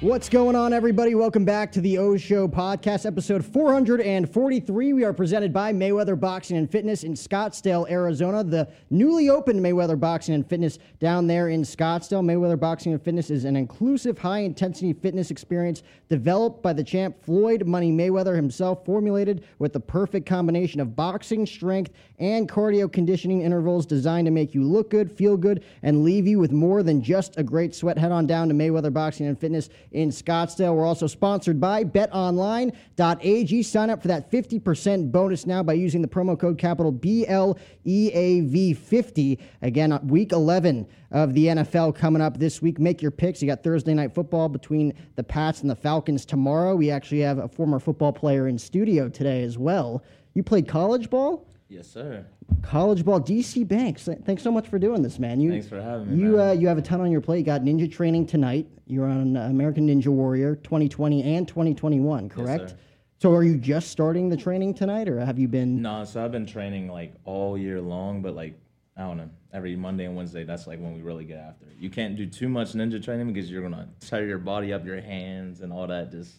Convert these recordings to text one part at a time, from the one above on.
What's going on, everybody? Welcome back to the O Show podcast, episode 443. We are presented by Mayweather Boxing and Fitness in Scottsdale, Arizona. The newly opened Mayweather Boxing and Fitness down there in Scottsdale. Mayweather Boxing and Fitness is an inclusive, high intensity fitness experience developed by the champ Floyd Money Mayweather himself, formulated with the perfect combination of boxing, strength, and cardio conditioning intervals designed to make you look good, feel good, and leave you with more than just a great sweat. Head on down to Mayweather Boxing and Fitness in Scottsdale. We're also sponsored by betonline.ag. Sign up for that 50% bonus now by using the promo code capital BLEAV50. Again, uh, week 11 of the NFL coming up this week. Make your picks. You got Thursday night football between the Pats and the Falcons tomorrow. We actually have a former football player in studio today as well. You played college ball? Yes, sir. College ball, DC Banks. Thanks so much for doing this, man. You, Thanks for having me, You uh, you have a ton on your plate. You got ninja training tonight. You're on American Ninja Warrior 2020 and 2021, correct? sir. so are you just starting the training tonight, or have you been? No, so I've been training like all year long, but like I don't know, every Monday and Wednesday, that's like when we really get after it. You can't do too much ninja training because you're gonna tear your body up, your hands and all that. Just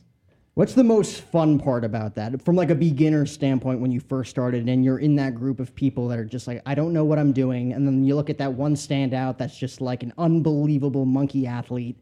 What's the most fun part about that, from like a beginner standpoint, when you first started and you're in that group of people that are just like, I don't know what I'm doing, and then you look at that one standout that's just like an unbelievable monkey athlete.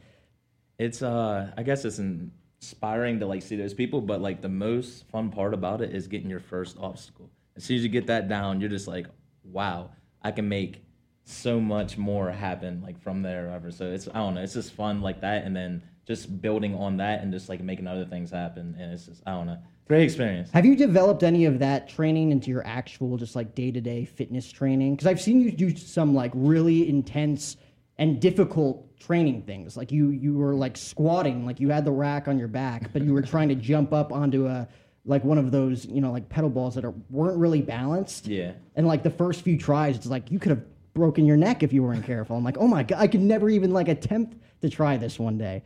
it's uh, I guess it's inspiring to like see those people, but like the most fun part about it is getting your first obstacle. As soon as you get that down, you're just like, wow, I can make so much more happen like from there ever. So it's I don't know, it's just fun like that, and then just building on that and just like making other things happen, and it's just I don't know, great experience. Have you developed any of that training into your actual, just like day to day fitness training? Because I've seen you do some like really intense and difficult training things. Like you, you were like squatting, like you had the rack on your back, but you were trying to jump up onto a like one of those, you know, like pedal balls that are, weren't really balanced. Yeah. And like the first few tries, it's like you could have broken your neck if you weren't careful. I'm like, oh my god, I could never even like attempt to try this one day.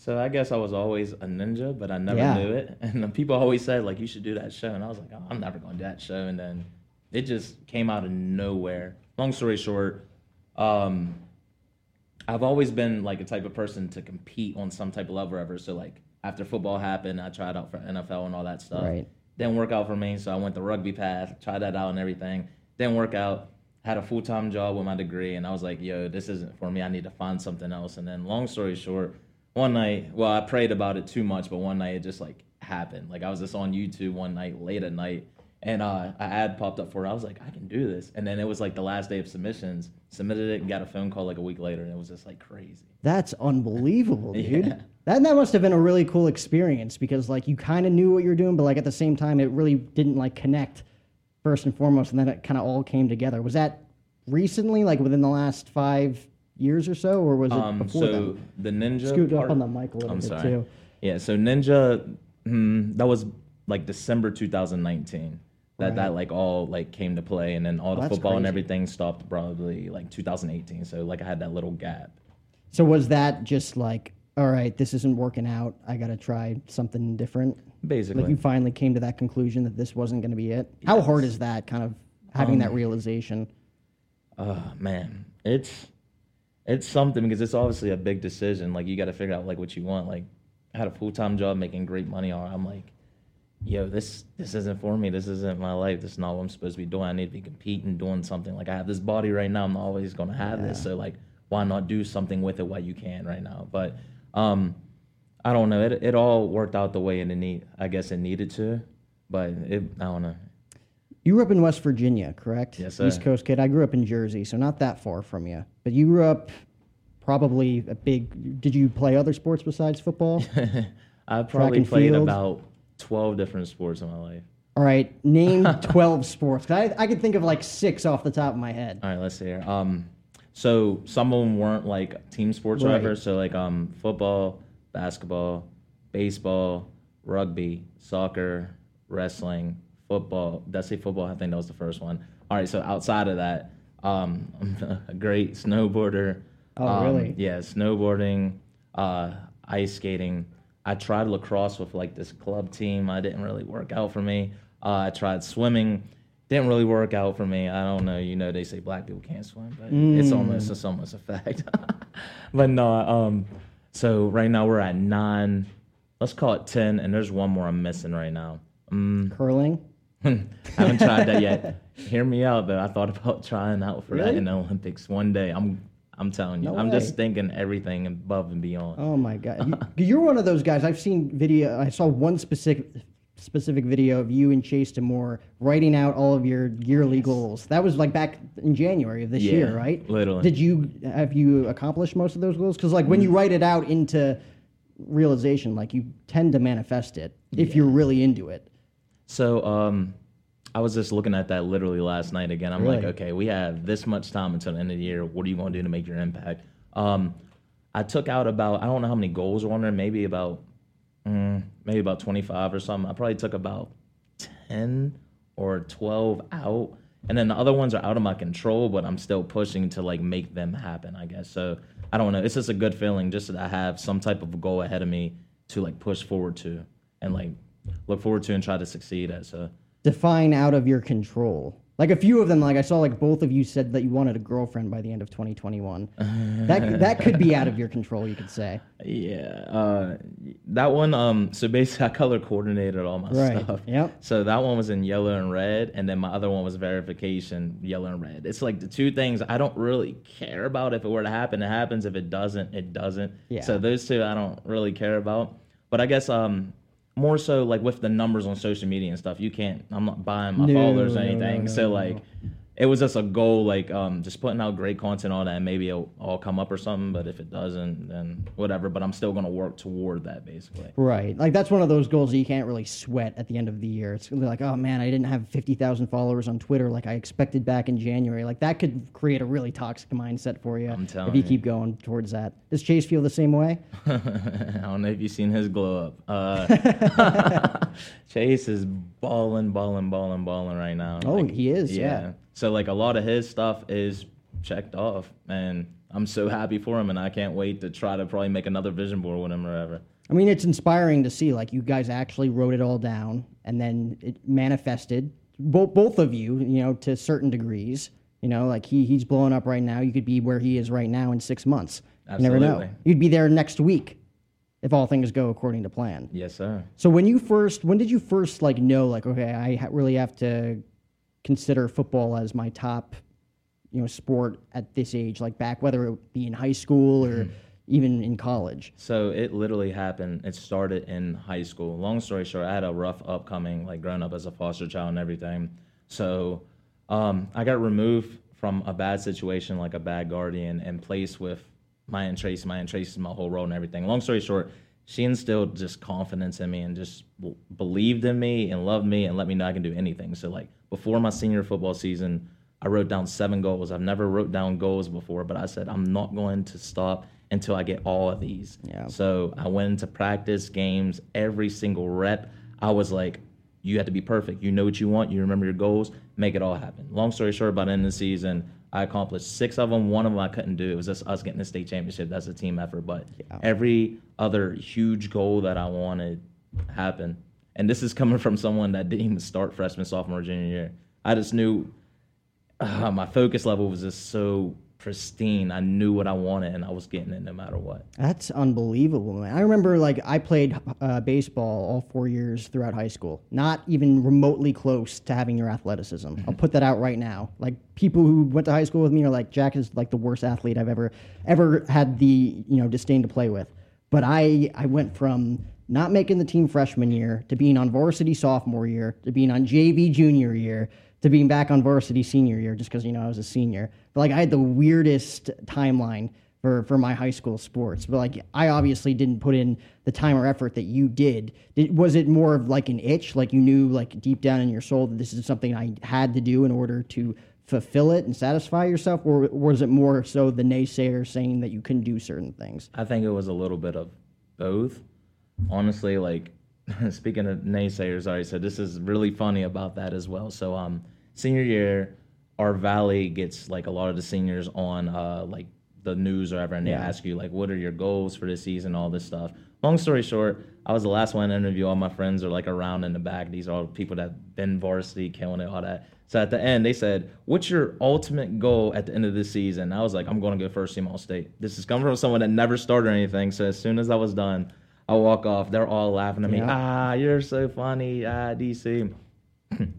So I guess I was always a ninja, but I never Yeah. knew it. And people always said like you should do that show, and I was like, oh, I'm never going to do that show. And then it just came out of nowhere. Long story short, um, I've always been like a type of person to compete on some type of level ever. So like after football happened, I tried out for NFL and all that stuff. Right. Didn't work out for me, so I went the rugby path, tried that out and everything. Didn't work out. Had a full time job with my degree, and I was like, "Yo, this isn't for me. I need to find something else." And then, long story short, one night, well, I prayed about it too much, but one night it just like happened. Like I was just on YouTube one night, late at night, and uh, an ad popped up for it. I was like, "I can do this." And then it was like the last day of submissions. Submitted it and got a phone call like a week later, and it was just like crazy. That's unbelievable, dude. Yeah. That that must have been a really cool experience because like you kind of knew what you're doing, but like at the same time, it really didn't like connect first and foremost, and then it kind of all came together. Was that recently, like within the last five years or so, or was it Um, before so then? the ninja. Scoot up on the mic a little I'm bit sorry. too. Yeah, so Ninja, hmm, that was like December 2019. That Right. that like all like came to play, and then all the that's football and everything stopped probably like 2018. So like I had that little gap. So was that just like, all right, this isn't working out. I got to try something different. Basically, Like you finally came to that conclusion that this wasn't going to be it. How hard is that? Kind of having Um, that realization. Oh man, it's it's something because it's obviously a big decision. Like you got to figure out like what you want. Like I had a full time job making great money. Or I'm like, yo, this this isn't for me. This isn't my life. This is not what I'm supposed to be doing. I need to be competing, doing something. Like I have this body right now. I'm not always gonna have this. So like, why not do something with it while you can right now? But um, I don't know. It it all worked out the way it need. I guess it needed to, but it I don't know. You grew up in West Virginia, correct? Yes, sir. East Coast kid. I grew up in Jersey, so not that far from you. But you grew up probably a big. Did you play other sports besides football? I've probably played field? about 12 different sports in my life. All right, name 12 sports. I, I could think of like six off the top of my head. All right, let's see here. Um, so some of them weren't like team sports or Right. whatever. So like um, football, basketball, baseball, rugby, soccer, wrestling, football. Did I say football? I think that was the first one. All right, so outside of that, um, I'm a great snowboarder. Oh, Um, really? Yeah, snowboarding. uh, ice skating. I tried lacrosse with like this club team. I didn't really work out for me. Uh, I tried swimming. Didn't really work out for me. I don't know. You know, they say black people can't swim, but it's almost it's almost a fact. but no. Um, so right now we're at nine. Let's call it ten, and there's one more I'm missing right now. Mm, Curling. I haven't tried that yet. Hear me out though. I thought about trying out for that in the Olympics one day. I'm I'm telling you. No I'm just thinking everything above and beyond. Oh my god, you, you're one of those guys. I've seen video. I saw one specific specific video of you and Chase Demore writing out all of your yearly goals. That was like back in January of this Yeah, year, right? literally. Did you have you accomplished most of those goals? Because like when you mm. write it out into realization, like you tend to manifest it if you're really into it. So um, I was just looking at that literally last night again. I'm like, okay, we have this much time until the end of the year. What are you going to do to make your impact? Um, I took out about I don't know how many goals were on there. Maybe about mm, maybe about 25 or something. I probably took about 10 or 12 out. And then the other ones are out of my control, but I'm still pushing to like make them happen, I guess. So I don't know. It's just a good feeling just that I have some type of goal ahead of me to like push forward to and like look forward to and try to succeed at. So Define out of your control. Like a few of them, like I saw, like both of you said that you wanted a girlfriend by the end of 2021. that that could be out of your control, you could say. yeah, uh, that one. Um, so basically, I color coordinated all my Right, stuff. yep. So that one was in yellow and red, and then my other one was verification, yellow and red. It's like the two things I don't really care about. If it were to happen, it happens. If it doesn't, it doesn't. Yeah. So those two I don't really care about. But I guess um more so like with the numbers on social media and stuff, you can't. I'm not buying my No, followers or no, no, anything. no, so like. It was just a goal, like um, just putting out great content on that, and maybe it'll all come up or something. But if it doesn't, then whatever. But I'm still gonna work toward that, basically. Right. Like that's one of those goals that you can't really sweat at the end of the year. It's gonna be like, oh man, I didn't have 50,000 followers on Twitter like I expected back in January. Like that could create a really toxic mindset for you I'm if you you. keep going towards that. Does Chase feel the same way? I don't know if you've seen his glow up. Uh, Chase is balling, balling, balling, balling right now. Oh, he is, yeah. So like a lot of his stuff is checked off, and I'm so happy for him, and I can't wait to try to probably make another vision board with him or whatever. I mean, it's inspiring to see like you guys actually wrote it all down and then it manifested. Both both of you, you know, to certain degrees. You know, like he he's blowing up right now. You could be where he is right now in six months. You never know. Absolutely. You'd be there next week if all things go according to plan. Yes, sir. So when you first, when did you first like know like okay, I ha- really have to consider football as my top, you know, sport at this age? Like back whether it be in high school or even in college. So it literally happened. It started in high school. Long story short, I had a rough upcoming, like growing up as a foster child and everything. So um, I got removed from a bad situation, like a bad guardian, and placed with my Aunt Tracy. My Aunt Tracy is my whole world and everything. Long story short, she instilled just confidence in me and just believed in me and loved me and let me know I can do anything. So like before my senior football season, I wrote down seven goals. I've never wrote down goals before, but I said I'm not going to stop until I get all of these. Yeah. So I went into practice games, every single rep. I was like, you have to be perfect. You know what you want. You remember your goals. Make it all happen. Long story short, by the end of the season, I accomplished six of them. One of them I couldn't do. It was just us getting the state championship. That's a team effort. But every other huge goal that I wanted happened. And this is coming from someone that didn't even start freshman, sophomore, junior year. I just knew uh, my focus level was just so pristine. I knew what I wanted, and I was getting it no matter what. That's unbelievable, man. I remember like I played uh, baseball all four years throughout high school. Not even remotely close to having your athleticism. I'll put that out right now. Like people who went to high school with me are like Jack is like the worst athlete I've ever ever had the you know disdain to play with. But I I went from not making the team freshman year to being on varsity sophomore year to being on JV junior year to being back on varsity senior year just because you know I was a senior. But like I had the weirdest timeline for for my high school sports. But like I obviously didn't put in the time or effort that you did. Was it more of like an itch, like you knew like deep down in your soul that this is something I had to do in order to fulfill it and satisfy yourself, or was it more so the naysayer saying that you couldn't do certain things? I think it was a little bit of both. Honestly, like speaking of naysayers, already said this is really funny about that as well. So, um, senior year, our valley gets like a lot of the seniors on uh like the news or ever, and they ask you like, "What are your goals for this season?" All this stuff. Long story short, I was the last one to interview. All my friends are like around in the back. These are all people that been varsity, killing it, all that. So at the end, they said, "What's your ultimate goal at the end of the season?" I was like, "I'm going to go first team All State." This is coming from someone that never started anything. So as soon as I was done, I walk off. They're all laughing at me. Yeah. Ah, you're so funny. Ah, DC.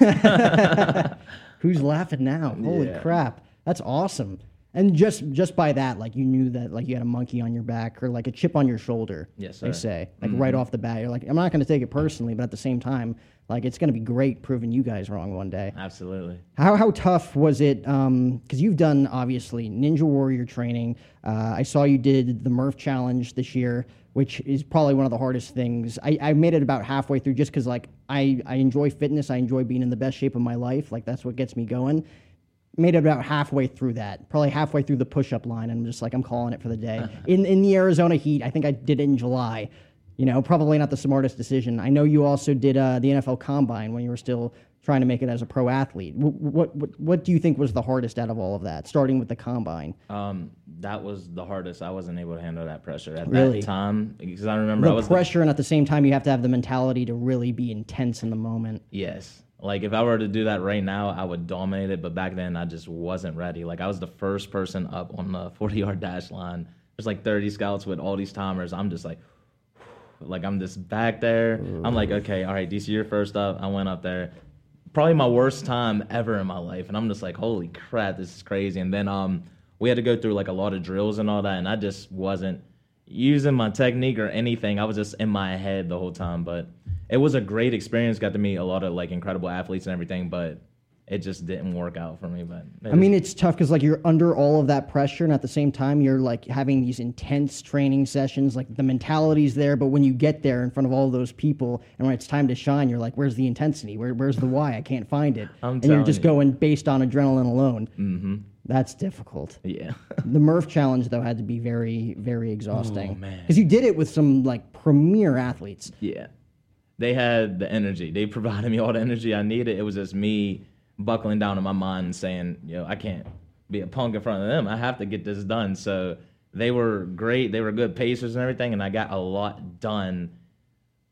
Who's laughing now? Holy Yeah. crap. That's awesome. And just just by that, like you knew that like you had a monkey on your back or like a chip on your shoulder. Yes, They say. Like right off the bat. You're like, I'm not gonna take it personally, but at the same time, like it's gonna be great proving you guys wrong one day. Absolutely. How, how tough was it? Because you've done obviously Ninja Warrior training. Uh, I saw you did the Murph Challenge this year, which is probably one of the hardest things. I, I made it about halfway through just because like I, I enjoy fitness. I enjoy being in the best shape of my life. Like that's what gets me going. Made it about halfway through that, probably halfway through the push-up line. I'm just like I'm calling it for the day. in in the Arizona heat, I think I did it in July. You know, probably not the smartest decision. I know you also did uh, the NFL Combine when you were still trying to make it as a pro athlete. What, what what do you think was the hardest out of all of that? Starting with the Combine, Um, that was the hardest. I wasn't able to handle that pressure at Really? that time because I remember I the was the- pressure, and at the same time, you have to have the mentality to really be intense in the moment. Yes. Like if I were to do that right now, I would dominate it. But back then, I just wasn't ready. Like I was the first person up on the 40 yard dash line. There's like 30 scouts with all these timers. I'm just like, like I'm just back there. I'm like, okay, all right, DC, you're first up. I went up there. Probably my worst time ever in my life. And I'm just like, holy crap, this is crazy. And then um, we had to go through like a lot of drills and all that. And I just wasn't using my technique or anything. I was just in my head the whole time. But it was a great experience. Got to meet a lot of like incredible athletes and everything. But it just didn't work out for me. But I mean, it's tough because like you're under all of that pressure, and at the same time, you're like having these intense training sessions. Like the mentality's there, but when you get there in front of all those people, and when it's time to shine, you're like, "Where's the intensity? Where, where's the why? I can't find it." I'm and you're just you. going based on adrenaline alone. Mm-hmm. That's difficult. yeah. The Murph challenge though had to be very, very exhausting. Oh, man. because you did it with some like premier athletes. Yeah. They had the energy. They provided me all the energy I needed. It was just me buckling down in my mind and saying, know, I can't be a punk in front of them. I have to get this done. So they were great. They were good pacers and everything. And I got a lot done.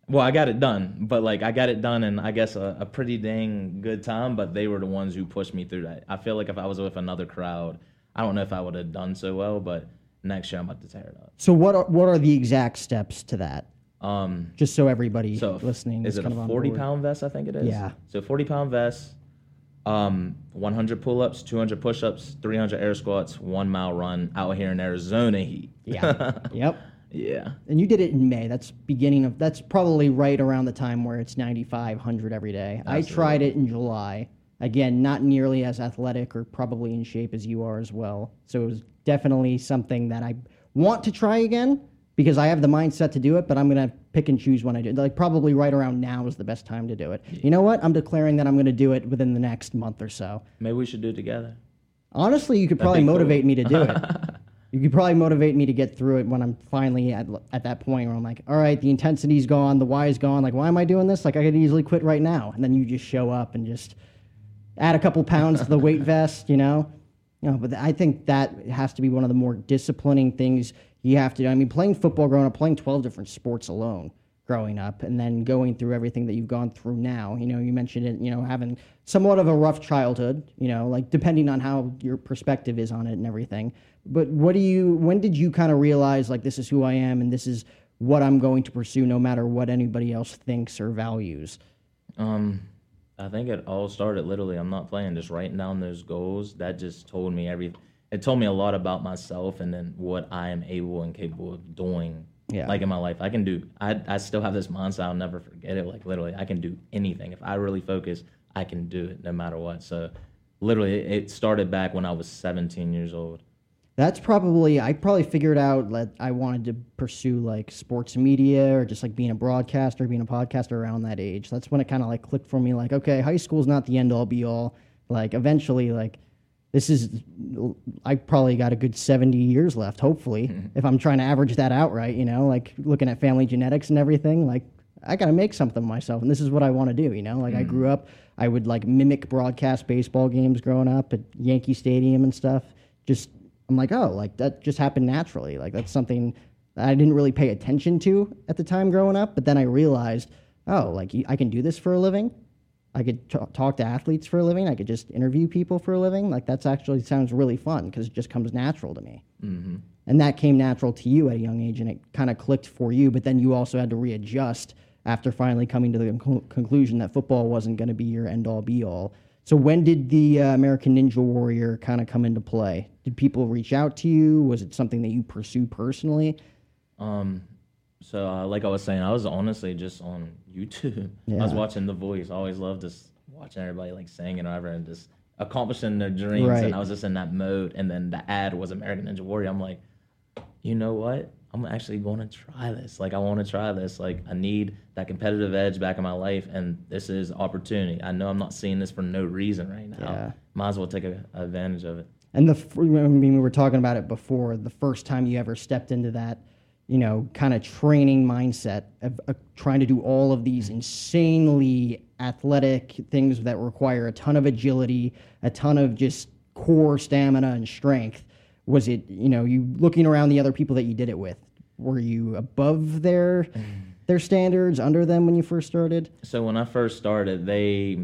Well, I got it done, but like I got it done in I guess a, a pretty dang good time. But they were the ones who pushed me through that. I feel like if I was with another crowd, I don't know if I would have done so well. But next year I'm about to tear it up. So what are, what are the exact steps to that? Um, Just so everybody So listening is it kind a of on forty pound vest? I think it is. Yeah. So forty pound vest, um, one hundred pull ups, two hundred push ups, three hundred air squats, one mile run out here in Arizona heat. Yeah. yep. yeah. And you did it in May. That's beginning of. That's probably right around the time where it's 95, 100 every day. I tried it in July. Again, not nearly as athletic or probably in shape as you are as well. So it was definitely something that I want to try again because I have the mindset to do it. But I'm gonna pick and choose when I do. it. Like probably right around now is the best time to do it. You know what? I'm declaring that I'm gonna do it within the next month or so. Maybe we should do it together. Honestly, you could probably be cool. motivate me to do it. you could probably motivate me to get through it when I'm finally at, at that point where I'm like, all right, the intensity's gone, the why's gone. Like, why am I doing this? Like, I could easily quit right now. And then you just show up and just add a couple pounds to the weight vest, you know? You know, but I think that has to be one of the more disciplining things you have to. I mean, playing football growing up, playing 12 different sports alone growing up, and then going through everything that you've gone through now. You know, you mentioned it, you know, having somewhat of a rough childhood, you know, like depending on how your perspective is on it and everything. But what do you, when did you kind of realize, like, this is who I am and this is what I'm going to pursue no matter what anybody else thinks or values? Um, I think it all started literally. I'm not playing, just writing down those goals. That just told me every. It told me a lot about myself and then what I am able and capable of doing. Yeah. Like in my life, I can do. I I still have this mindset. I'll never forget it. Like literally, I can do anything if I really focus. I can do it no matter what. So, literally, it it started back when I was 17 years old. That's probably I probably figured out that I wanted to pursue like sports media or just like being a broadcaster, being a podcaster around that age. That's when it kind of like clicked for me. Like, okay, high school's not the end all be all. Like, eventually, like this is I probably got a good seventy years left. Hopefully, mm-hmm. if I'm trying to average that out right, you know, like looking at family genetics and everything, like. I gotta make something of myself, and this is what I want to do. You know, like I mm-hmm. grew up, I would like mimic broadcast baseball games growing up at Yankee Stadium and stuff. Just I'm like, oh, like that just happened naturally. Like that's something that I didn't really pay attention to at the time growing up. But then I realized, oh, like I can do this for a living. I could t- talk to athletes for a living. I could just interview people for a living. Like that's actually sounds really fun because it just comes natural to me. Mm-hmm. And that came natural to you at a young age, and it kind of clicked for you. But then you also had to readjust after finally coming to the con- conclusion that football wasn't going to be your end all be all. So when did the uh, American Ninja Warrior kind of come into play? Did people reach out to you? Was it something that you pursue personally? Um, so uh, like I was saying, I was honestly just on YouTube. I was watching The Voice. I always loved just watching everybody like singing or whatever and just accomplishing their dreams. Right. And I was just in that mode. And then the ad was American Ninja Warrior. I'm like, you know what? I'm actually going to try this. Like I want to try this. Like I need that competitive edge back in my life, and this is opportunity. I know I'm not seeing this for no reason right now. Yeah. Might as well take a, advantage of it. And the I mean, we were talking about it before. The first time you ever stepped into that, you know, kind of training mindset of uh, trying to do all of these insanely athletic things that require a ton of agility, a ton of just core stamina and strength. Was it, you know, you looking around the other people that you did it with? Were you above their their standards, under them when you first started? So when I first started, they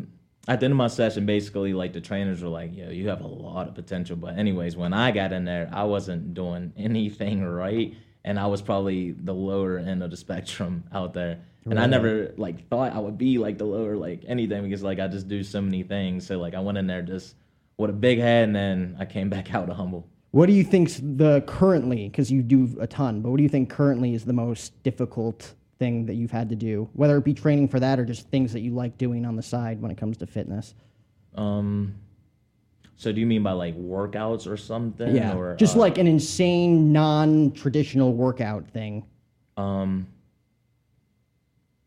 at the end of my session, basically like the trainers were like, "Yo, you have a lot of potential." But anyways, when I got in there, I wasn't doing anything right, and I was probably the lower end of the spectrum out there. And I never like thought I would be like the lower like anything because like I just do so many things. So like I went in there just with a big head, and then I came back out humble. What do you think's the currently because you do a ton, but what do you think currently is the most difficult thing that you've had to do, whether it be training for that or just things that you like doing on the side when it comes to fitness? Um, so do you mean by like workouts or something? Yeah, or, just uh, like an insane non-traditional workout thing. Um,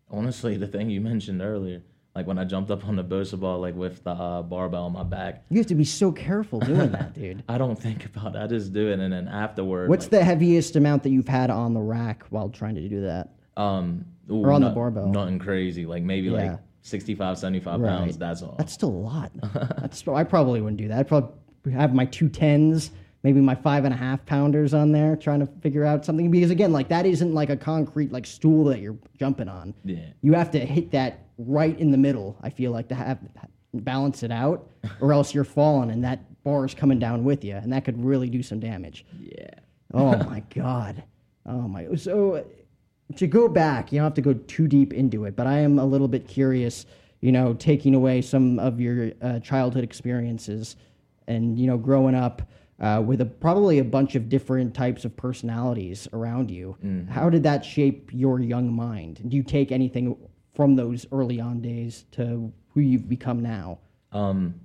honestly, the thing you mentioned earlier, like when I jumped up on the BOSU ball, like with the uh, barbell on my back, You have to be so careful doing that, dude. I don't think about it. I just do it, and then afterward, What's like, the heaviest amount that you've had on the rack while trying to do that? um ooh, or on the barbell? Nothing crazy, like maybe Yeah. like 65, 75 Right. pounds. That's all. That's still a lot. That's I probably wouldn't do that. I'd probably have my two tens, maybe my five and a half pounders on there, trying to figure out something. Because again, like that isn't like a concrete like stool that you're jumping on. Yeah. You have to hit that right in the middle. I feel like to have balance it out, or else you're falling and that bar is coming down with you, and that could really do some damage. yeah. Oh my god. Oh my. So to go back, you don't have to go too deep into it, but I am a little bit curious. You know, taking away some of your uh, childhood experiences, and you know, growing up uh, with a probably a bunch of different types of personalities around you. How did that shape your young mind? Do you take anything from those early on days to who you've become now? Um,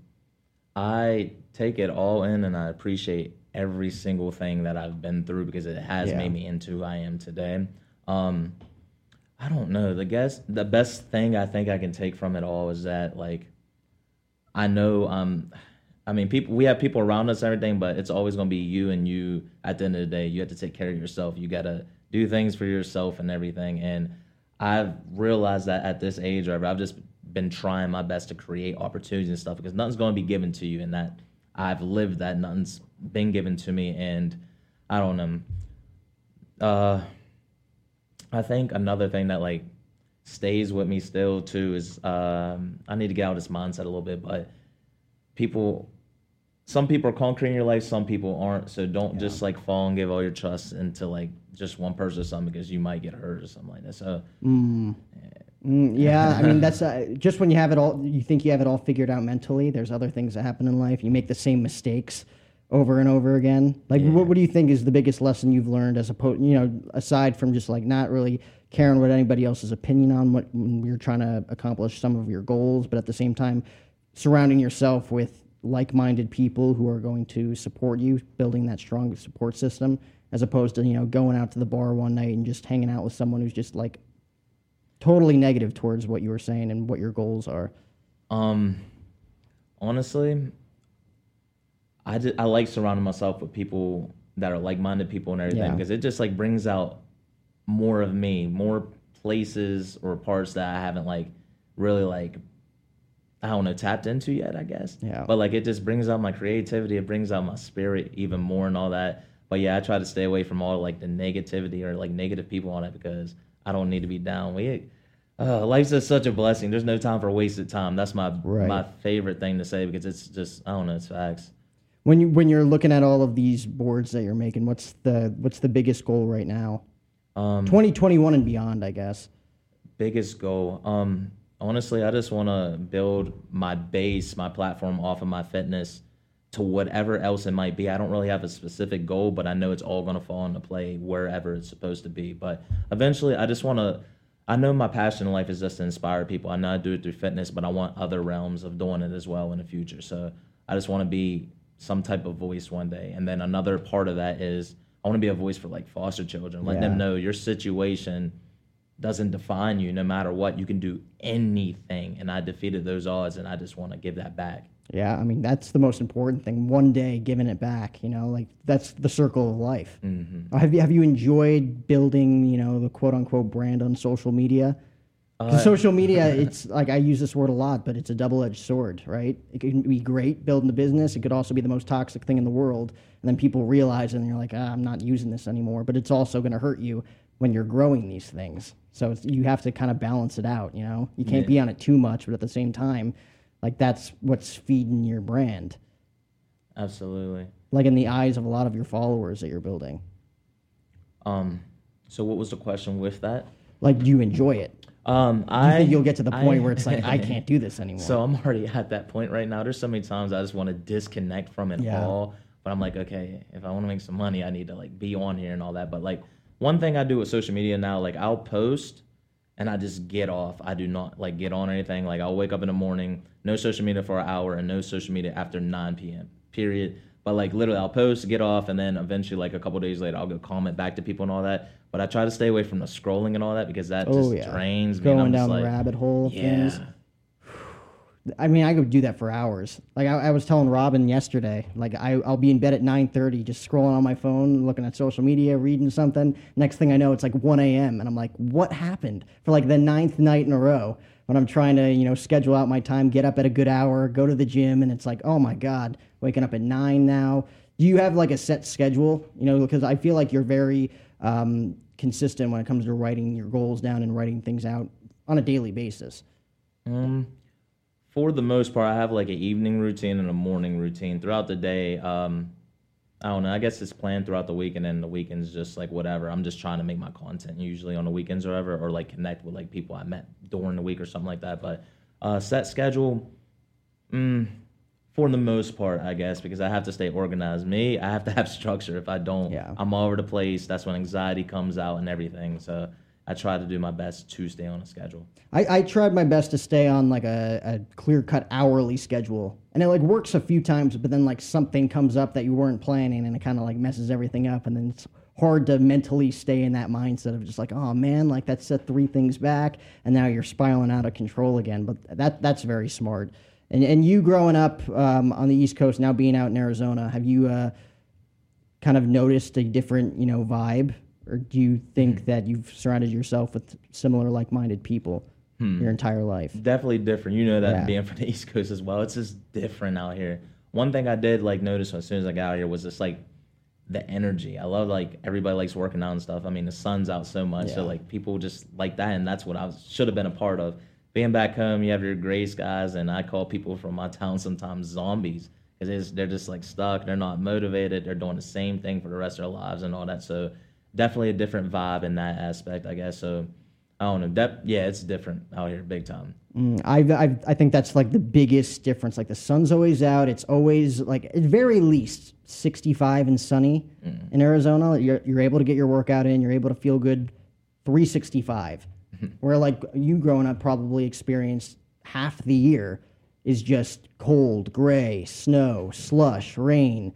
I take it all in and I appreciate every single thing that I've been through because it has Yeah. made me into who I am today. Um, I don't know. The guess the best thing I think I can take from it all is that like I know um I mean people we have people around us and everything, but it's always gonna be you and you at the end of the day. You have to take care of yourself. You gotta do things for yourself and everything. And I've realized that at this age, or I've just been trying my best to create opportunities and stuff because nothing's going to be given to you, and that I've lived that nothing's been given to me, and I don't know. Uh, I think another thing that like stays with me still too is um, I need to get out of this mindset a little bit, but people. Some people are conquering your life, some people aren't. So don't just like fall and give all your trust into like just one person or something because you might get hurt or something like that. So Mm, yeah, I mean that's uh, just when you have it all. You think you have it all figured out mentally. There's other things that happen in life. You make the same mistakes over and over again. Like, what, what do you think is the biggest lesson you've learned as opposed, you know, aside from just like not really caring what anybody else's opinion on what when you're trying to accomplish some of your goals, but at the same time, surrounding yourself with like-minded people who are going to support you, building that strong support system, as opposed to you know going out to the bar one night and just hanging out with someone who's just like totally negative towards what you were saying and what your goals are. Um, honestly, I just, I like surrounding myself with people that are like-minded people and everything Yeah. because it just like brings out more of me, more places or parts that I haven't like really like I don't know tapped into yet. I guess. Yeah. But like it just brings out my creativity. It brings out my spirit even more and all that. But yeah, I try to stay away from all like the negativity or like negative people on it because I don't need to be down. We uh, life's just such a blessing. There's no time for wasted time. That's my Right. my favorite thing to say because it's just I don't know. It's facts. When you when you're looking at all of these boards that you're making, what's the what's the biggest goal right now? Um, 2021 and beyond, I guess. biggest goal. Um honestly i just want to build my base my platform off of my fitness to whatever else it might be. I don't really have a specific goal but i know it's all going to fall into play wherever it's supposed to be. But eventually i just want to i know my passion in life is just to inspire people. I know i do it through fitness but i want other realms of doing it as well in the future. So i just want to be some type of voice one day and then another part of that is i want to be a voice for like foster children let Yeah. them know your situation doesn't define you no matter what you can do anything and i defeated those odds and i just want to give that back Yeah, I mean that's the most important thing. One day giving it back, you know, like that's the circle of life. Mm-hmm. Have you have you enjoyed building, you know, the quote unquote brand on social media? 'Cause social media, it's like I use this word a lot, but it's a double edged sword, right? It can be great building the business. It could also be the most toxic thing in the world, and then people realize it, and you're like, ah, I'm not using this anymore. But it's also going to hurt you when you're growing these things. So it's, you have to kind of balance it out. You know, you can't be on it too much, but at the same time, like that's what's feeding your brand. absolutely like in the eyes of a lot of your followers that you're building. um so what was the question with that Like, do you enjoy it? Um Do you i think you'll get to the I- point where it's like, I can't do this anymore? so i'm already at that point right now there's so many times i just want to disconnect from it Yeah. all but i'm like okay if i want to make some money i need to like be on here and all that but like one thing i do with social media now like i'll post and I just get off. I do not like get on anything. Like I'll wake up in the morning, no social media for an hour, and no social media after 9 p.m. Period. But like literally, I'll post, get off, and then eventually, like a couple days later, I'll go comment back to people and all that. But I try to stay away from the scrolling and all that because that oh, just yeah. drains me. Going down the like, rabbit hole of Yeah. things. I mean, I could do that for hours. Like I, I was telling Robin yesterday, like I, I'll be in bed at 9:30, just scrolling on my phone, looking at social media, reading something. Next thing I know, it's like 1 a.m. and I'm like, what happened for like the ninth night in a row? When I'm trying to, you know, schedule out my time, get up at a good hour, go to the gym, and it's like, oh my god, waking up at nine now. Do you have like a set schedule? You know, because I feel like you're very um, consistent when it comes to writing your goals down and writing things out on a daily basis. Um, for the most part, I have like an evening routine and a morning routine throughout the day. Um, I don't know. I guess it's planned throughout the week, and then the weekends just like whatever. I'm just trying to make my content usually on the weekends or whatever, or like connect with like people I met during the week or something like that. But uh, set schedule, mm, for the most part, I guess, because I have to stay organized. Me, I have to have structure. If I don't, Yeah. I'm all over the place. That's when anxiety comes out and everything. So I try to do my best to stay on a schedule. I, I tried my best to stay on like a, a clear cut hourly schedule. And it like works a few times, but then like something comes up that you weren't planning and it kind of like messes everything up. And then it's hard to mentally stay in that mindset of just like, oh man, like that set three things back and now you're spiraling out of control again. But that that's very smart. And, and you growing up um, on the East Coast, now being out in Arizona, have you uh, kind of noticed a different, you know, vibe? Or do you think that you've surrounded yourself with similar like minded people your entire life? definitely different. You know that Yeah. being from the East Coast as well. It's just different out here. One thing I did like notice as soon as I got out here was just like the energy. I love like everybody likes working out and stuff. I mean, the sun's out so much, so like people just like that, and that's what I was, should have been a part of. Being back home, you have your gray skies, and I call people from my town sometimes zombies because they're just like stuck. They're not motivated. They're doing the same thing for the rest of their lives and all that. So definitely a different vibe in that aspect, I guess. So I don't know. That yeah, it's different out here, big time. Mm, I've, I've, I think that's like the biggest difference. Like the sun's always out. It's always like at very least 65 and sunny in Arizona. You're, you're able to get your workout in. You're able to feel good 365. Where like you growing up probably experienced half the year is just cold, gray, snow, slush, rain,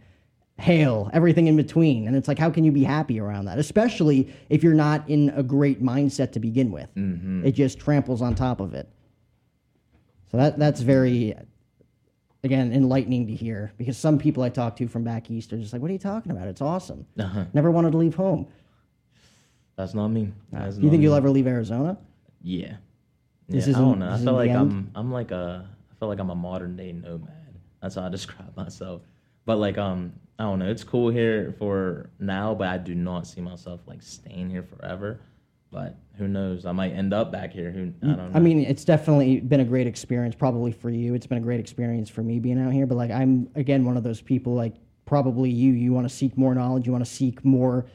hail, everything in between. And it's like, how can you be happy around that? Especially if you're not in a great mindset to begin with. It just tramples on top of it. So that that's very, again, enlightening to hear because some people I talk to from back east are just like, "What are you talking about? It's awesome. Uh-huh. Never wanted to leave home." That's not me. That's Do you not think you'll ever leave Arizona? Yeah. This yeah, I don't know. I feel like? I'm I'm like a I feel like I'm a modern day nomad. That's how I describe myself. But like um I don't know, it's cool here for now, but I do not see myself like staying here forever. But who knows? I might end up back here. Who I don't know. I mean, it's definitely been a great experience, probably for you. It's been a great experience for me being out here. But like, I'm again one of those people, like probably you. You want to seek more knowledge. You want to seek more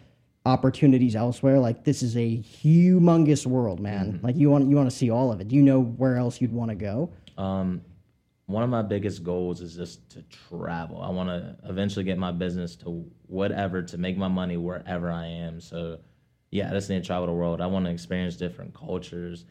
opportunities elsewhere. Like this is a humongous world, man. Like you want you want to see all of it. Do you know where else you'd want to go? Um, one of my biggest goals is just to travel. I want to eventually get my business to whatever to make my money wherever I am. So, yeah, I just need to travel the world. I want to experience different cultures,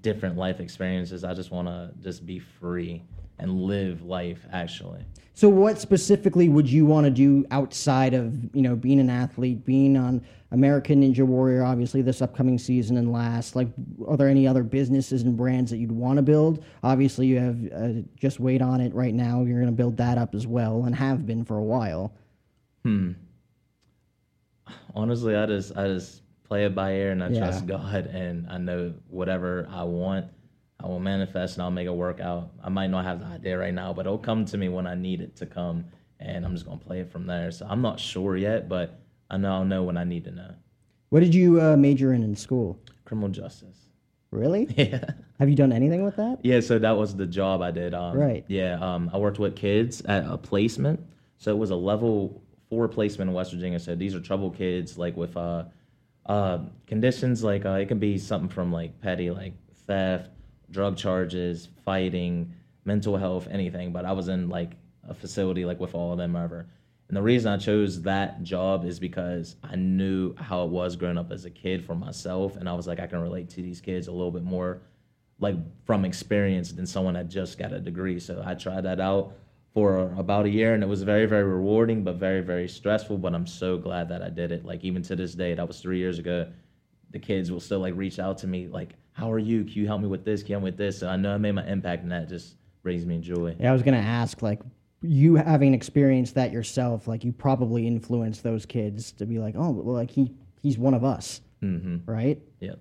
different life experiences. I just want to just be free and live life actually. So, what specifically would you want to do outside of you know being an athlete, being on American Ninja Warrior, obviously this upcoming season and last? Like, are there any other businesses and brands that you'd want to build? Obviously, you have uh, just wait on it right now. You're going to build that up as well, and have been for a while. Hmm. honestly, I just I just play it by ear and I Yeah. trust God and I know whatever I want, I will manifest and I'll make it work out. I might not have the idea right now, but it'll come to me when I need it to come, and I'm just gonna play it from there. So I'm not sure yet, but I know I'll know when I need to know. What did you uh, major in in school? Criminal justice. Really? Yeah. have you done anything with that? Yeah, so that was the job I did. Um, Right. Yeah, um, I worked with kids at a placement. So it was a level four placement in West Virginia. So these are troubled kids, like with uh, uh, conditions like uh, it can be something from like petty, like theft, drug charges, fighting, mental health, anything. But I was in like a facility like with all of them ever. And the reason I chose that job is because I knew how it was growing up as a kid for myself, and I was like, I can relate to these kids a little bit more like from experience than someone that just got a degree. So I tried that out for about a year and it was very, very rewarding, but very, very stressful. But I'm so glad that I did it. Like even to this day, that was three years ago. The kids will still like reach out to me like, "How are you? Can you help me with this? Can you help me with this?" So I know I made my impact, and that just brings me joy. Yeah, I was gonna ask, like, you having experienced that yourself, like, you probably influenced those kids to be like, oh, well, like he he's one of us, Mm-hmm. right? Yeah.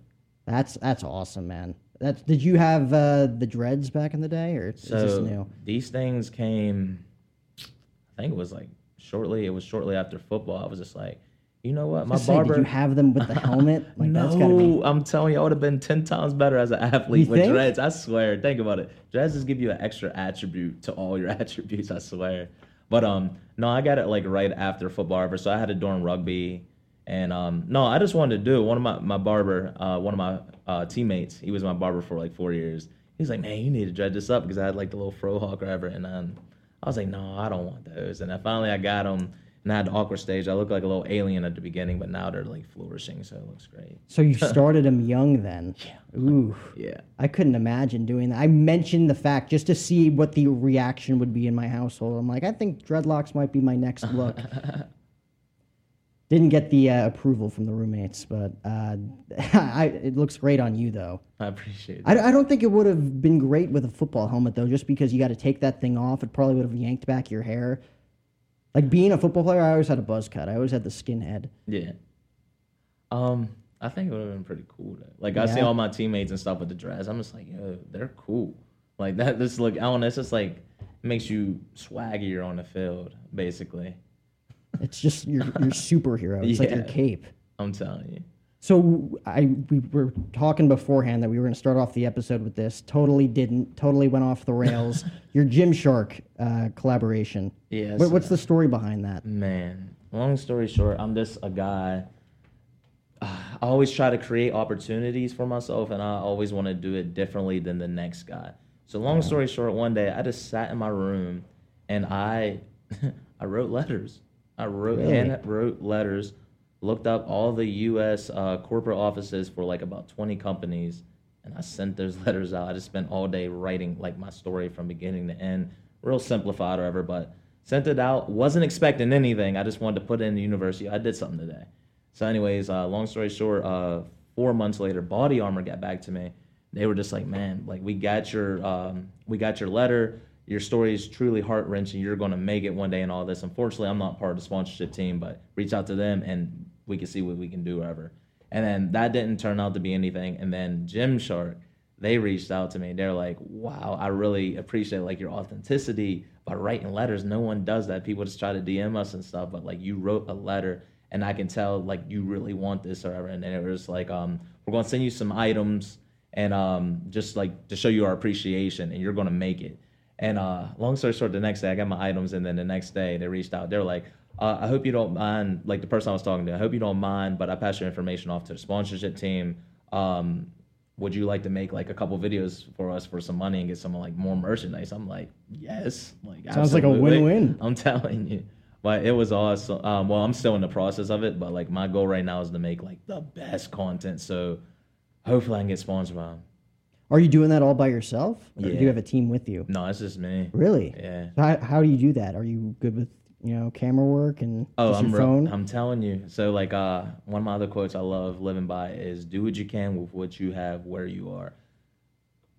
That's that's awesome, man. That's did you have uh, the dreads back in the day, or is this So new? these things came. I think it was like shortly. It was shortly after football. I was just like, you know what, my Just say, barber. did you have them with the helmet? Like no. I'm telling you, I would have been ten times better as an athlete You with think? dreads. I swear. Think about it. Dreads just give you an extra attribute to all your attributes. I swear. But um, no, I got it like right after football. ever, So I had it during rugby, and um, no, I just wanted to do it. One of my my barber, uh, one of my uh, teammates, he was my barber for like four years. He was like, man, you need to dread this up because I had like the little fro hawk or whatever, and um, I was like, no, I don't want those. And then finally I got them. And I had the awkward stage. I looked like a little alien at the beginning, but now they're like flourishing, so it looks great. So you started them young then? Yeah. Ooh, Yeah. I couldn't imagine doing that. I mentioned the fact just to see what the reaction would be in my household. I'm like, I think dreadlocks might be my next look. Didn't get the uh, approval from the roommates, but uh, I, it looks great on you though. I appreciate it. I, I don't think it would have been great with a football helmet though, just because you got to take that thing off. It probably would have yanked back your hair. Like being a football player, I always had a buzz cut. I always had the skinhead. yeah. Um, I think it would have been pretty cool. Though. Like I see all my teammates and stuff with the dress. I'm just like, yo, they're cool. Like that. This look. I don't know. It's just like makes you swaggier on the field, basically. It's just your your superhero. It's like your Yeah. cape. I'm telling you. So I we were talking beforehand that we were going to start off the episode with this. Totally didn't. Totally went off the rails. Your Gymshark uh, collaboration. Yes. What, what's the story behind that? Man, long story short, I'm just a guy. I always try to create opportunities for myself, and I always want to do it differently than the next guy. So, long story short, one day I just sat in my room and I, I wrote letters. I wrote Really? hand wrote letters, looked up all the U.S. Uh, corporate offices for like about 20 companies, and I sent those letters out. I just spent all day writing like my story from beginning to end, real simplified or whatever, but sent it out. Wasn't expecting anything. I just wanted to put it in the university. I did something today. So, anyways, uh, long story short, uh, four months later, Body Armor got back to me. They were just like, "Man, like we got your, um, we got your letter. Your story is truly heart wrenching. You're going to make it one day and all this." Unfortunately, I'm not part of the sponsorship team, but reach out to them and we can see what we can do, whatever. And then that didn't turn out to be anything. And then Gymshark, they reached out to me. They're like, "Wow, I really appreciate like your authenticity by writing letters. No one does that. People just try to DM us and stuff, but like you wrote a letter, and I can tell like you really want this or whatever." And then it was like, um, "We're gonna send you some items." And um, just like to show you our appreciation, and you're gonna make it. And uh, long story short, the next day I got my items, and then the next day they reached out. They were like, uh, "I hope you don't mind." Like the person I was talking to, I hope you don't mind, but I passed your information off to the sponsorship team. Um, would you like to make like a couple videos for us for some money and get some like more merchandise? I'm like, yes. Like Sounds like a win-win. I'm telling you. But it was awesome. Um, well, I'm still in the process of it, but like my goal right now is to make like the best content. So hopefully I can get sponsored by them. Are you doing that all by yourself? Or do you have a team with you? No, it's just me. Really? Yeah. How, how do you do that? Are you good with you know camera work and Oh, I'm your phone? I'm telling you. So like uh one of my other quotes I love living by is do what you can with what you have where you are.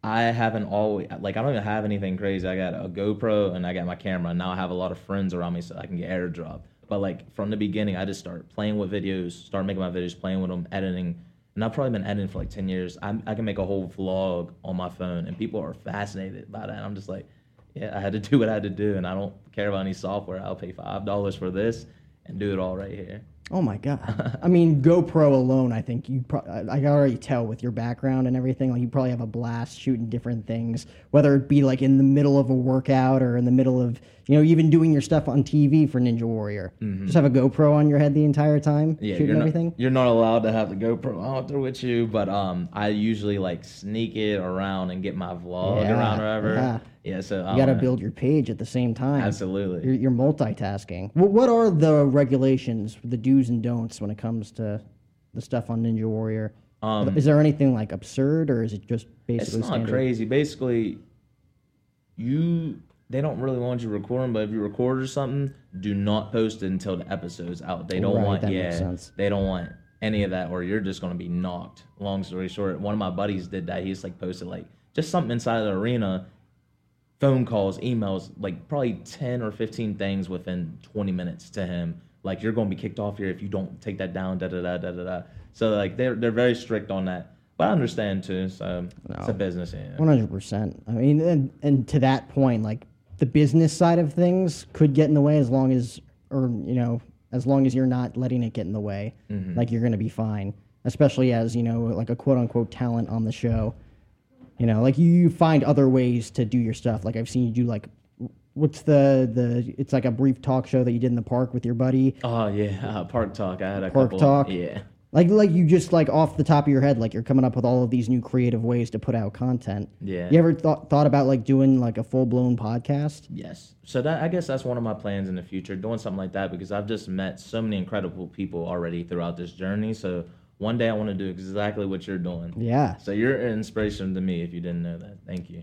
I haven't always like I don't even have anything crazy. I got a GoPro and I got my camera. Now I have a lot of friends around me so I can get airdrop. But like from the beginning, I just started playing with videos, started making my videos, playing with them, editing. And I've probably been editing for like 10 years. I'm, I can make a whole vlog on my phone and people are fascinated by that. And I'm just like, yeah, I had to do what I had to do. And I don't care about any software. I'll pay $5 for this and do it all right here. Oh my god! I mean, GoPro alone, I think you. Pro- I I can already tell with your background and everything. Like you probably have a blast shooting different things, whether it be like in the middle of a workout or in the middle of you know even doing your stuff on TV for Ninja Warrior. Just have a GoPro on your head the entire time, Mm-hmm. Yeah, shooting you're not, everything. you're not allowed to have the GoPro out there with you, but um, I usually like sneak it around and get my vlog Yeah, around wherever. yeah. Yeah, so You got to build your page at the same time. Absolutely. You're, you're multitasking. What, what are the regulations, the do's and don'ts when it comes to the stuff on Ninja Warrior? Um, is there anything like absurd, or is it just basically? It's not standard? crazy. Basically, you they don't really want you recording, but if you record or something, do not post it until the episode's out. They don't Right, want that yeah, makes sense. they don't want any of that, or you're just gonna be knocked. Long story short, one of my buddies did that. He just like posted like just something inside of the arena, phone calls, emails, like probably ten or fifteen things within twenty minutes to him. Like you're gonna be kicked off here if you don't take that down. Da da da da da da. So like they're they're very strict on that. But I understand too. So it's a business. One hundred percent. I mean, and, and to that point, like the business side of things could get in the way as long as, or you know, as long as you're not letting it get in the way. Mm-hmm. Like you're going to be fine. Especially as you know, like a quote unquote talent on the show. You know, like you, find other ways to do your stuff. Like I've seen you do like, what's the the? It's like a brief talk show that you did in the park with your buddy. Oh yeah, uh, park talk. I had a Park couple. talk? Yeah. Like like you just like off the top of your head, like you're coming up with all of these new creative ways to put out content. Yeah. You ever thought thought about like doing like a full blown podcast? Yes. So that I guess that's one of my plans in the future, doing something like that because I've just met so many incredible people already throughout this journey. So one day I want to do exactly what you're doing. Yeah. So you're an inspiration to me if you didn't know that. Thank you.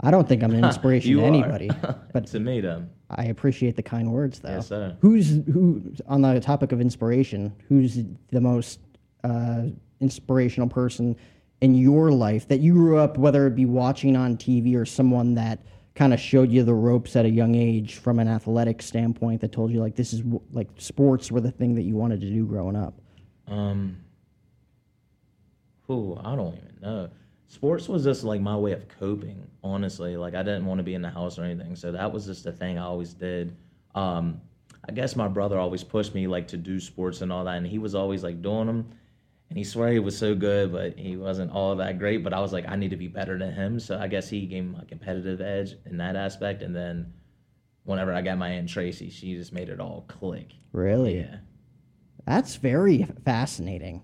I don't think I'm an inspiration to anybody, but to me though. I appreciate the kind words though. Yes, sir. Who's who on the topic of inspiration? Who's the most uh, inspirational person in your life that you grew up, whether it be watching on TV or someone that kind of showed you the ropes at a young age from an athletic standpoint that told you like this is like sports were the thing that you wanted to do growing up? Um. Who I don't even know. Sports was just like my way of coping. Honestly, like I didn't want to be in the house or anything, so that was just the thing I always did. Um, I guess my brother always pushed me like to do sports and all that, and he was always like doing them. And he swore he was so good, but he wasn't all that great. But I was like, I need to be better than him. So I guess he gave me a competitive edge in that aspect. And then whenever I got my aunt Tracy, she just made it all click. Really? Yeah. That's very fascinating.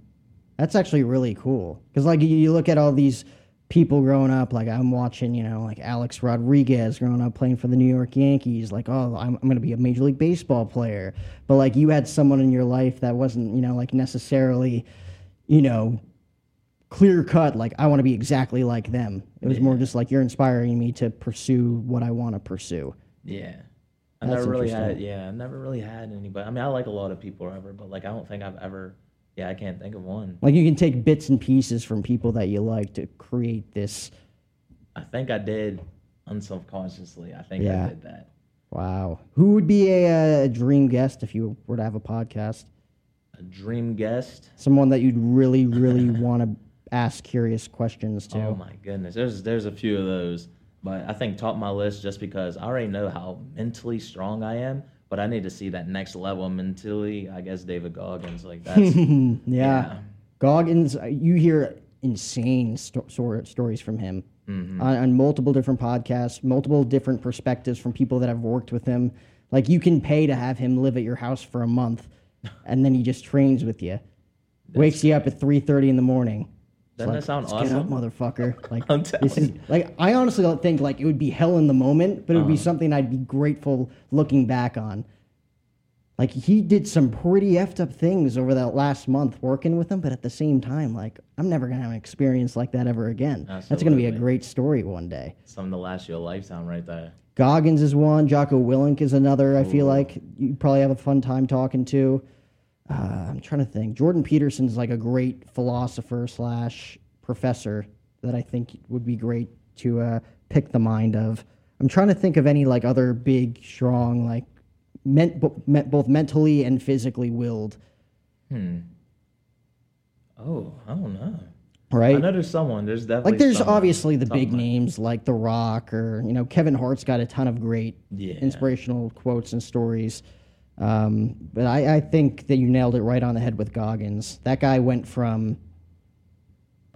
That's actually really cool because, like, you, look at all these people growing up. Like, I'm watching, you know, like Alex Rodriguez growing up playing for the New York Yankees. Like, oh, I'm, I'm going to be a Major League Baseball player. But like, you had someone in your life that wasn't, you know, like necessarily, you know, clear cut. Like, I want to be exactly like them. It was more just like you're inspiring me to pursue what I want to pursue. Yeah. I That's never really had yeah, I never really had anybody. I mean, I like a lot of people whatever, but like I don't think I've ever yeah, I can't think of one. Like, you can take bits and pieces from people that you like to create this. I think I did unselfconsciously. I think Yeah. I did that. Wow. Who would be a, uh dream guest if you were to have a podcast? A dream guest. Someone that you'd really, really want to ask curious questions to. Oh my goodness, there's there's a few of those, but I think top of my list just because I already know how mentally strong I am, but I need to see that next level mentally. I guess David Goggins, like that's yeah. yeah. Goggins, uh, you hear insane sto- stor- stories from him on, on multiple different podcasts, multiple different perspectives from people that have worked with him. Like you can pay to have him live at your house for a month, and then he just trains with you, wakes you up at three thirty in the morning. Doesn't like, that sound "Let's Get up, motherfucker! Like I'm this is like I honestly don't think like it would be hell in the moment, but it would Uh-huh. be something I'd be grateful looking back on. Like he did some pretty effed up things over that last month working with him, but at the same time, like I'm never gonna have an experience like that ever again. That's gonna be a great story one day. something to last you a lifetime right there. Goggins is one. Jocko Willink is another. I feel like you probably have a fun time talking to. Uh, I'm trying to think. Jordan Peterson's like a great philosopher slash professor that I think would be great to uh, pick the mind of. I'm trying to think of any like other big, strong, like meant, me- both mentally and physically willed. Hmm. Oh, I don't know. Right? I know there's someone. There's definitely like there's obviously the big names like The Rock or you know Kevin Hart's got a ton of great Yeah. inspirational quotes and stories. Um, but I, I think that you nailed it right on the head with Goggins. That guy went from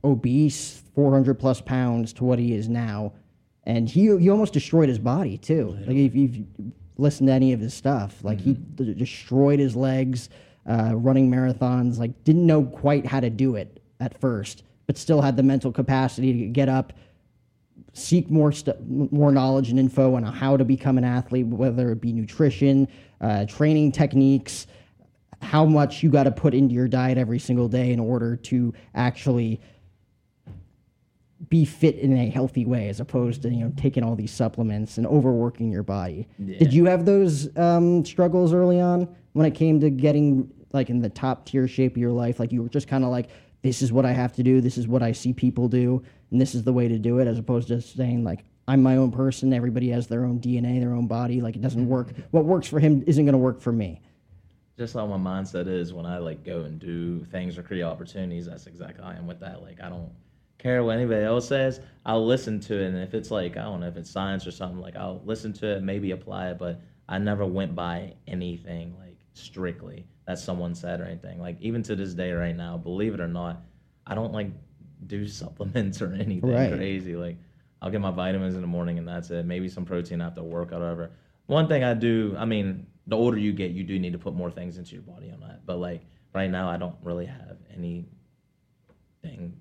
obese, 400 plus pounds, to what he is now, and he he almost destroyed his body too. Like if you've listened to any of his stuff, like he d- destroyed his legs, uh, running marathons. Like didn't know quite how to do it at first, but still had the mental capacity to get up, seek more st- more knowledge and info on how to become an athlete, whether it be nutrition, uh, training techniques, how much you got to put into your diet every single day in order to actually be fit in a healthy way, as opposed to you know taking all these supplements and overworking your body. Did you have those um, struggles early on when it came to getting like in the top tier shape of your life? Like you were just kind of like, this is what I have to do, this is what I see people do, and this is the way to do it, as opposed to saying like. I'm my own person. Everybody has their own DNA, their own body. Like it doesn't mm-hmm. work. What works for him isn't going to work for me. just how my mindset is when I like go and do things or create opportunities. That's exactly how I am with that. Like I don't care what anybody else says. I'll listen to it, and if it's like I don't know if it's science or something, like I'll listen to it, maybe apply it. But I never went by anything like strictly that someone said or anything. Like even to this day, right now, believe it or not, I don't like do supplements or anything Right. crazy. Like I'll get my vitamins in the morning and that's it. Maybe some protein after work or whatever. One thing I do, I mean, the older you get, you do need to put more things into your body on that. But like right now, I don't really have anything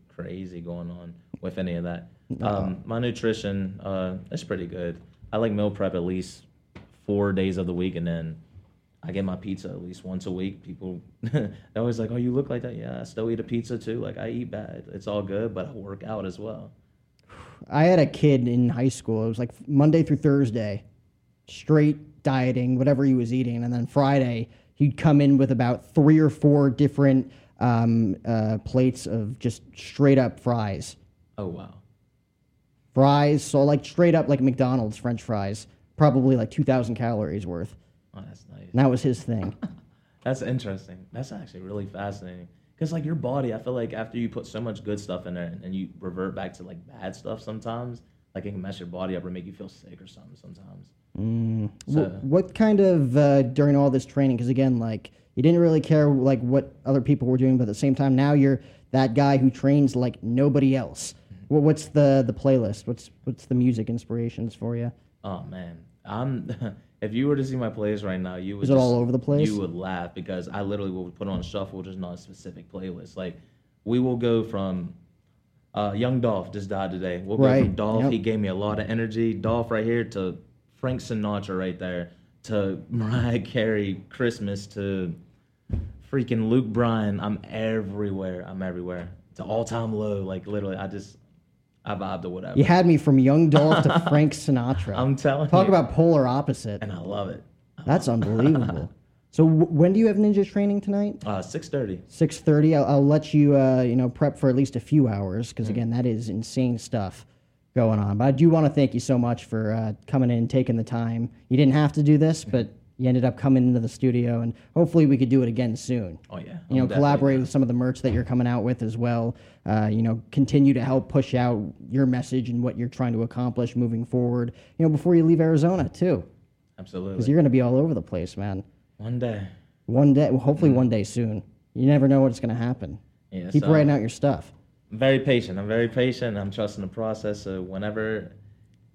crazy going on with any of that. Um, my nutrition, uh, it's pretty good. I like meal prep at least four days of the week, and then I get my pizza at least once a week. People they're always like, "Oh, you look like that." Yeah, I still eat a pizza too. Like I eat bad. It's all good, but I work out as well. I had a kid in high school. It was like Monday through Thursday, straight dieting, whatever he was eating, and then Friday he'd come in with about three or four different um, uh, plates of just straight up fries. Oh wow. Fries, so like straight up like McDonald's French fries, probably like two thousand calories worth. Oh, that's nice. And that was his thing. That's interesting. That's actually really fascinating. Cause like your body, I feel like after you put so much good stuff in there and, you revert back to like bad stuff sometimes, like it can mess your body up or make you feel sick or something sometimes. Wh- So- what kind of uh, during all this training? Because again, like you didn't really care like what other people were doing, but at the same time, now you're that guy who trains like nobody else. Well, what's the the playlist? What's what's the music inspirations for you? Oh man, I'm. if you were to see my plays right now, you would. Is it just- all over the place? You would laugh because I literally will put on shuffle, just not a specific playlist. Like we will go from. Uh, young Dolph just died today. We'll go Right, from Dolph. yep. He gave me a lot of energy. Dolph right here to Frank Sinatra right there to Mariah Carey Christmas to freaking Luke Bryan. I'm everywhere. I'm everywhere. It's all time low. Like literally, I just I vibe to whatever. You had me from Young Dolph to Frank Sinatra. I'm telling Talk you. about polar opposite. and I love it. That's unbelievable. so w- when do you have ninja training tonight? Uh, six thirty. Six thirty. I'll, I'll let you, uh, you know, prep for at least a few hours because again, that is insane stuff going on. But I do want to thank you so much for uh, coming in and taking the time. You didn't have to do this, but you ended up coming into the studio, and hopefully we could do it again soon. Oh yeah. You know, collaborate with some of the merch that you're coming out with as well. Uh, you know, continue to help push out your message and what you're trying to accomplish moving forward. You know, before you leave Arizona too. Absolutely. because you're going to be all over the place, man. One day. One day, well, hopefully one day soon. You never know what's going to happen. Yeah. Keep so writing out your stuff. I'm very patient. I'm very patient. I'm trusting the process. So whenever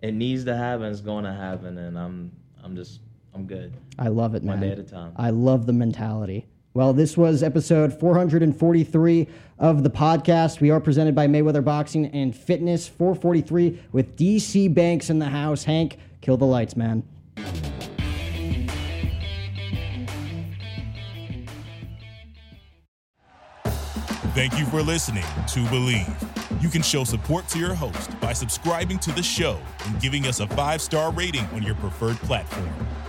it needs to happen, it's going to happen, and I'm I'm just I'm good. I love it, man. One day at a time. I love the mentality. Well, this was episode 443 of the podcast. We are presented by Mayweather Boxing and Fitness 443 with DC Banks in the house. Hank, kill the lights, man. Thank you for listening to Bleav. You can show support to your host by subscribing to the show and giving us a five star rating on your preferred platform.